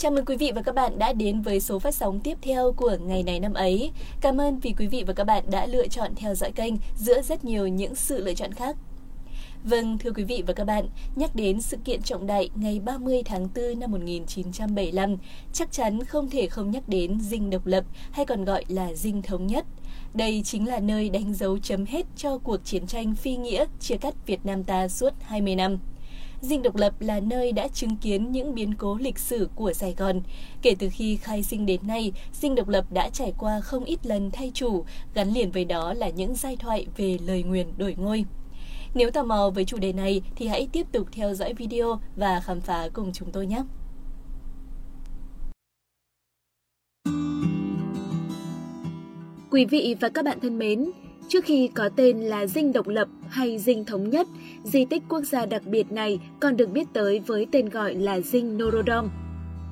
Chào mừng quý vị và các bạn đã đến với số phát sóng tiếp theo của ngày này năm ấy. Cảm ơn vì quý vị và các bạn đã lựa chọn theo dõi kênh giữa rất nhiều những sự lựa chọn khác. Vâng, thưa quý vị và các bạn, nhắc đến sự kiện trọng đại ngày 30 tháng 4 năm 1975, chắc chắn không thể không nhắc đến dinh độc lập hay còn gọi là dinh thống nhất. Đây chính là nơi đánh dấu chấm hết cho cuộc chiến tranh phi nghĩa chia cắt Việt Nam ta suốt 20 năm. Dinh Độc Lập là nơi đã chứng kiến những biến cố lịch sử của Sài Gòn. Kể từ khi khai sinh đến nay, Dinh Độc Lập đã trải qua không ít lần thay chủ, gắn liền với đó là những giai thoại về lời nguyền đổi ngôi. Nếu tò mò với chủ đề này thì hãy tiếp tục theo dõi video và khám phá cùng chúng tôi nhé. Quý vị và các bạn thân mến, Trước khi có tên là Dinh Độc Lập hay Dinh Thống Nhất, di tích quốc gia đặc biệt này còn được biết tới với tên gọi là Dinh Norodom.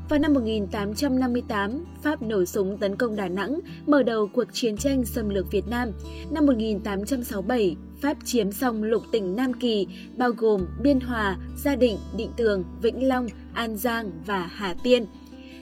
Vào năm 1858, Pháp nổ súng tấn công Đà Nẵng, mở đầu cuộc chiến tranh xâm lược Việt Nam. Năm 1867, Pháp chiếm xong lục tỉnh Nam Kỳ, bao gồm Biên Hòa, Gia Định, Định Tường, Vĩnh Long, An Giang và Hà Tiên –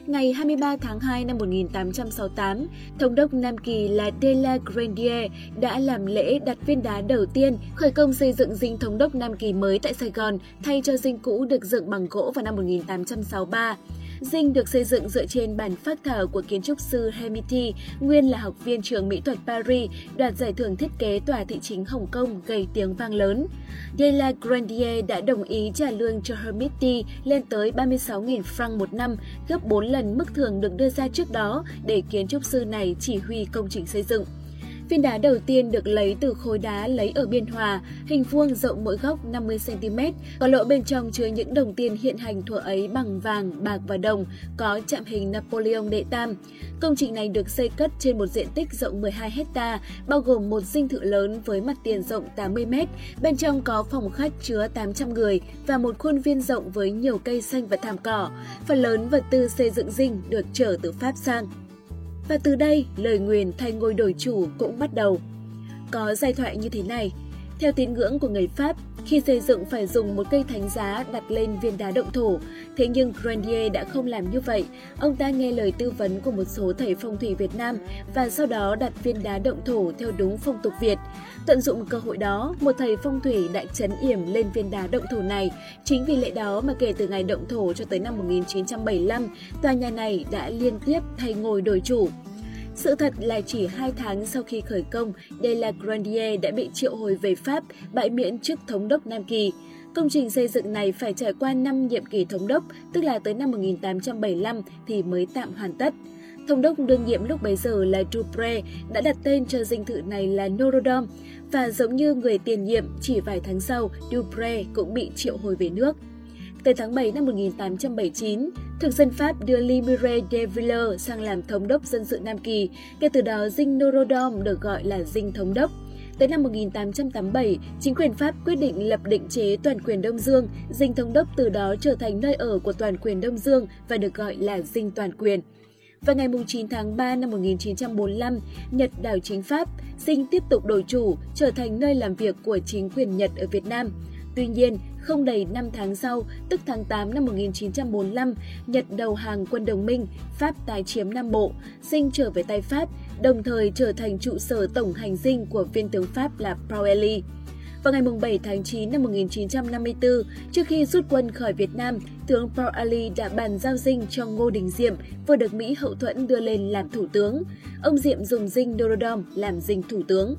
ngày 23 tháng 2 năm 1868, Thống đốc Nam Kỳ là De la Grandier đã làm lễ đặt viên đá đầu tiên khởi công xây dựng dinh Thống đốc Nam Kỳ mới tại Sài Gòn thay cho dinh cũ được dựng bằng gỗ vào năm 1863. Dinh được xây dựng dựa trên bản phác thảo của kiến trúc sư Hemiti, nguyên là học viên trường mỹ thuật Paris, đoạt giải thưởng thiết kế tòa thị chính Hồng Kông gây tiếng vang lớn. De la Grandier đã đồng ý trả lương cho Hermiti lên tới 36.000 franc một năm, gấp 4 lần mức thường được đưa ra trước đó để kiến trúc sư này chỉ huy công trình xây dựng. Viên đá đầu tiên được lấy từ khối đá lấy ở Biên Hòa, hình vuông rộng mỗi góc 50cm, có lỗ bên trong chứa những đồng tiền hiện hành thuở ấy bằng vàng, bạc và đồng, có chạm hình Napoleon đệ tam. Công trình này được xây cất trên một diện tích rộng 12 hecta, bao gồm một dinh thự lớn với mặt tiền rộng 80 m, bên trong có phòng khách chứa 800 người và một khuôn viên rộng với nhiều cây xanh và thảm cỏ. Phần lớn vật tư xây dựng dinh được chở từ Pháp sang. Và từ đây, lời nguyền thay ngôi đổi chủ cũng bắt đầu. Có giai thoại như thế này, theo tín ngưỡng của người Pháp, khi xây dựng phải dùng một cây thánh giá đặt lên viên đá động thổ, thế nhưng Grandier đã không làm như vậy. Ông ta nghe lời tư vấn của một số thầy phong thủy Việt Nam và sau đó đặt viên đá động thổ theo đúng phong tục Việt. Tận dụng cơ hội đó, một thầy phong thủy đã chấn yểm lên viên đá động thổ này. Chính vì lẽ đó mà kể từ ngày động thổ cho tới năm 1975, tòa nhà này đã liên tiếp thay ngôi đổi chủ. Sự thật là chỉ 2 tháng sau khi khởi công, De la Grandier đã bị triệu hồi về Pháp, bãi miễn chức thống đốc Nam Kỳ. Công trình xây dựng này phải trải qua 5 nhiệm kỳ thống đốc, tức là tới năm 1875 thì mới tạm hoàn tất. Thống đốc đương nhiệm lúc bấy giờ là Dupré đã đặt tên cho dinh thự này là Norodom và giống như người tiền nhiệm, chỉ vài tháng sau, Dupré cũng bị triệu hồi về nước. Tới tháng 7 năm 1879, thực dân Pháp đưa Limire de Villers sang làm thống đốc dân sự Nam Kỳ, kể từ đó dinh Norodom được gọi là dinh thống đốc. Tới năm 1887, chính quyền Pháp quyết định lập định chế toàn quyền Đông Dương, dinh thống đốc từ đó trở thành nơi ở của toàn quyền Đông Dương và được gọi là dinh toàn quyền. Vào ngày 9 tháng 3 năm 1945, Nhật đảo chính Pháp, dinh tiếp tục đổi chủ, trở thành nơi làm việc của chính quyền Nhật ở Việt Nam. Tuy nhiên, không đầy 5 tháng sau, tức tháng 8 năm 1945, Nhật đầu hàng quân đồng minh, Pháp tái chiếm Nam Bộ, dinh trở về tay Pháp, đồng thời trở thành trụ sở tổng hành dinh của viên tướng Pháp là Proeli. Vào ngày 7 tháng 9 năm 1954, trước khi rút quân khỏi Việt Nam, tướng Paul Ali đã bàn giao dinh cho Ngô Đình Diệm, vừa được Mỹ hậu thuẫn đưa lên làm thủ tướng. Ông Diệm dùng dinh Norodom làm dinh thủ tướng.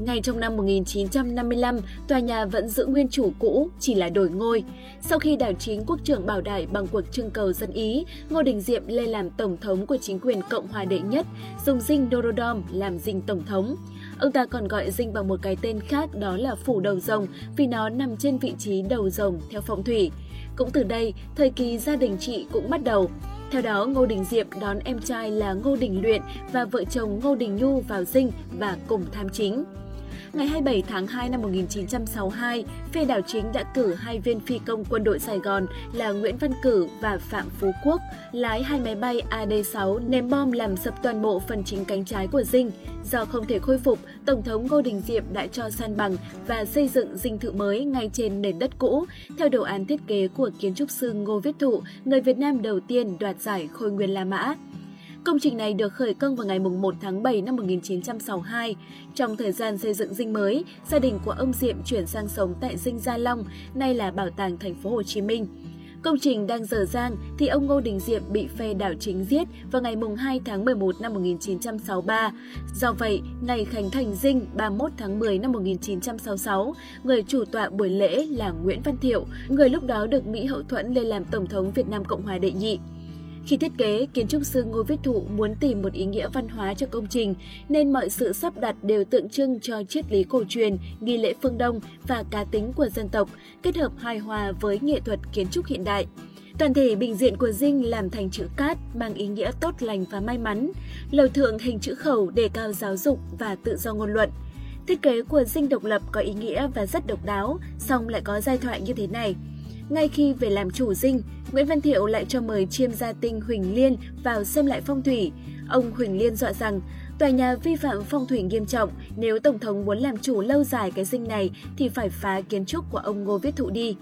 Ngay trong năm 1955, tòa nhà vẫn giữ nguyên chủ cũ, chỉ là đổi ngôi. Sau khi đảo chính quốc trưởng bảo đại bằng cuộc trưng cầu dân Ý, Ngô Đình Diệm lên làm tổng thống của chính quyền Cộng hòa đệ nhất, dùng dinh Dorodom làm dinh tổng thống. Ông ta còn gọi dinh bằng một cái tên khác đó là Phủ Đầu Rồng vì nó nằm trên vị trí đầu rồng theo phong thủy. Cũng từ đây, thời kỳ gia đình chị cũng bắt đầu. Theo đó, Ngô Đình Diệm đón em trai là Ngô Đình Luyện và vợ chồng Ngô Đình Nhu vào dinh và cùng tham chính. Ngày 27 tháng 2 năm 1962, phe đảo chính đã cử hai viên phi công quân đội Sài Gòn là Nguyễn Văn Cử và Phạm Phú Quốc lái hai máy bay AD-6 ném bom làm sập toàn bộ phần chính cánh trái của Dinh. Do không thể khôi phục, Tổng thống Ngô Đình Diệm đã cho san bằng và xây dựng dinh thự mới ngay trên nền đất cũ, theo đồ án thiết kế của kiến trúc sư Ngô Viết Thụ, người Việt Nam đầu tiên đoạt giải Khôi Nguyên La Mã. Công trình này được khởi công vào ngày 1 tháng 7 năm 1962. Trong thời gian xây dựng dinh mới, gia đình của ông Diệm chuyển sang sống tại dinh Gia Long, nay là Bảo tàng thành phố Hồ Chí Minh. Công trình đang dở dang thì ông Ngô Đình Diệm bị phe đảo chính giết vào ngày 2 tháng 11 năm 1963. Do vậy, ngày khánh thành dinh 31 tháng 10 năm 1966, người chủ tọa buổi lễ là Nguyễn Văn Thiệu, người lúc đó được Mỹ hậu thuẫn lên làm Tổng thống Việt Nam Cộng hòa đệ nhị. Khi thiết kế, kiến trúc sư Ngô Viết Thụ muốn tìm một ý nghĩa văn hóa cho công trình, nên mọi sự sắp đặt đều tượng trưng cho triết lý cổ truyền, nghi lễ phương Đông và cá tính của dân tộc, kết hợp hài hòa với nghệ thuật kiến trúc hiện đại. Toàn thể bình diện của dinh làm thành chữ cát mang ý nghĩa tốt lành và may mắn. Lầu thượng hình chữ khẩu đề cao giáo dục và tự do ngôn luận. Thiết kế của dinh độc lập có ý nghĩa và rất độc đáo, song lại có giai thoại như thế này – ngay khi về làm chủ dinh, Nguyễn Văn Thiệu lại cho mời chiêm gia tinh Huỳnh Liên vào xem lại phong thủy. Ông Huỳnh Liên dọa rằng tòa nhà vi phạm phong thủy nghiêm trọng, nếu Tổng thống muốn làm chủ lâu dài cái dinh này thì phải phá kiến trúc của ông Ngô Viết Thụ đi.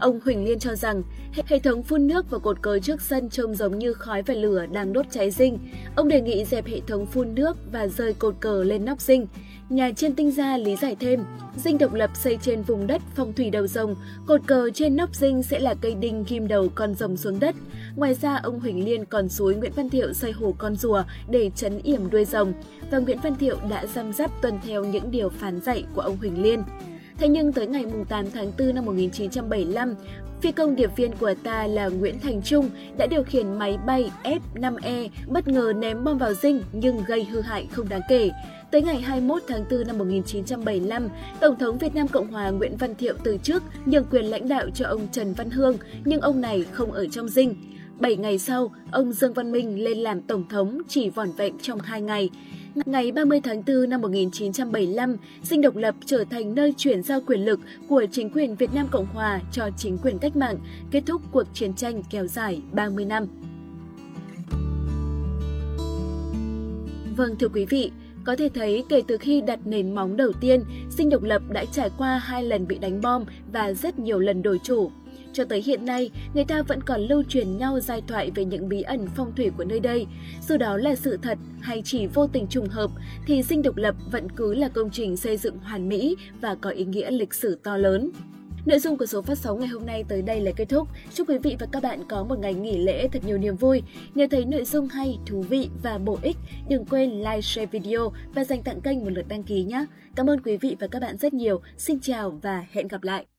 Ông Huỳnh Liên cho rằng hệ thống phun nước và cột cờ trước sân trông giống như khói và lửa đang đốt cháy dinh. Ông đề nghị dẹp hệ thống phun nước và rời cột cờ lên nóc dinh. Nhà trên tinh gia lý giải thêm, dinh độc lập xây trên vùng đất phong thủy đầu rồng, cột cờ trên nóc dinh sẽ là cây đinh ghim đầu con rồng xuống đất. Ngoài ra, ông Huỳnh Liên còn suối Nguyễn Văn Thiệu xây hồ con rùa để chấn yểm đuôi rồng, và Nguyễn Văn Thiệu đã răm rắp tuân theo những điều phán dạy của ông Huỳnh Liên. Thế nhưng tới ngày 8 tháng 4 năm 1975, phi công điệp viên của ta là Nguyễn Thành Trung đã điều khiển máy bay F-5E bất ngờ ném bom vào dinh nhưng gây hư hại không đáng kể. Tới ngày 21 tháng 4 năm 1975, Tổng thống Việt Nam Cộng hòa Nguyễn Văn Thiệu từ chức nhường quyền lãnh đạo cho ông Trần Văn Hương, nhưng ông này không ở trong dinh. 7 ngày sau, ông Dương Văn Minh lên làm Tổng thống chỉ vỏn vẹn trong 2 ngày. Ngày 30 tháng 4 năm 1975, dinh độc lập trở thành nơi chuyển giao quyền lực của chính quyền Việt Nam Cộng Hòa cho chính quyền cách mạng, kết thúc cuộc chiến tranh kéo dài 30 năm. Vâng thưa quý vị, có thể thấy kể từ khi đặt nền móng đầu tiên, dinh độc lập đã trải qua hai lần bị đánh bom và rất nhiều lần đổi chủ. Cho tới hiện nay, người ta vẫn còn lưu truyền nhau giai thoại về những bí ẩn phong thủy của nơi đây. Dù đó là sự thật hay chỉ vô tình trùng hợp, thì dinh độc lập vẫn cứ là công trình xây dựng hoàn mỹ và có ý nghĩa lịch sử to lớn. Nội dung của số phát sóng ngày hôm nay tới đây là kết thúc. Chúc quý vị và các bạn có một ngày nghỉ lễ thật nhiều niềm vui. Nếu thấy nội dung hay, thú vị và bổ ích, đừng quên like, share video và dành tặng kênh một lượt đăng ký nhé. Cảm ơn quý vị và các bạn rất nhiều. Xin chào và hẹn gặp lại.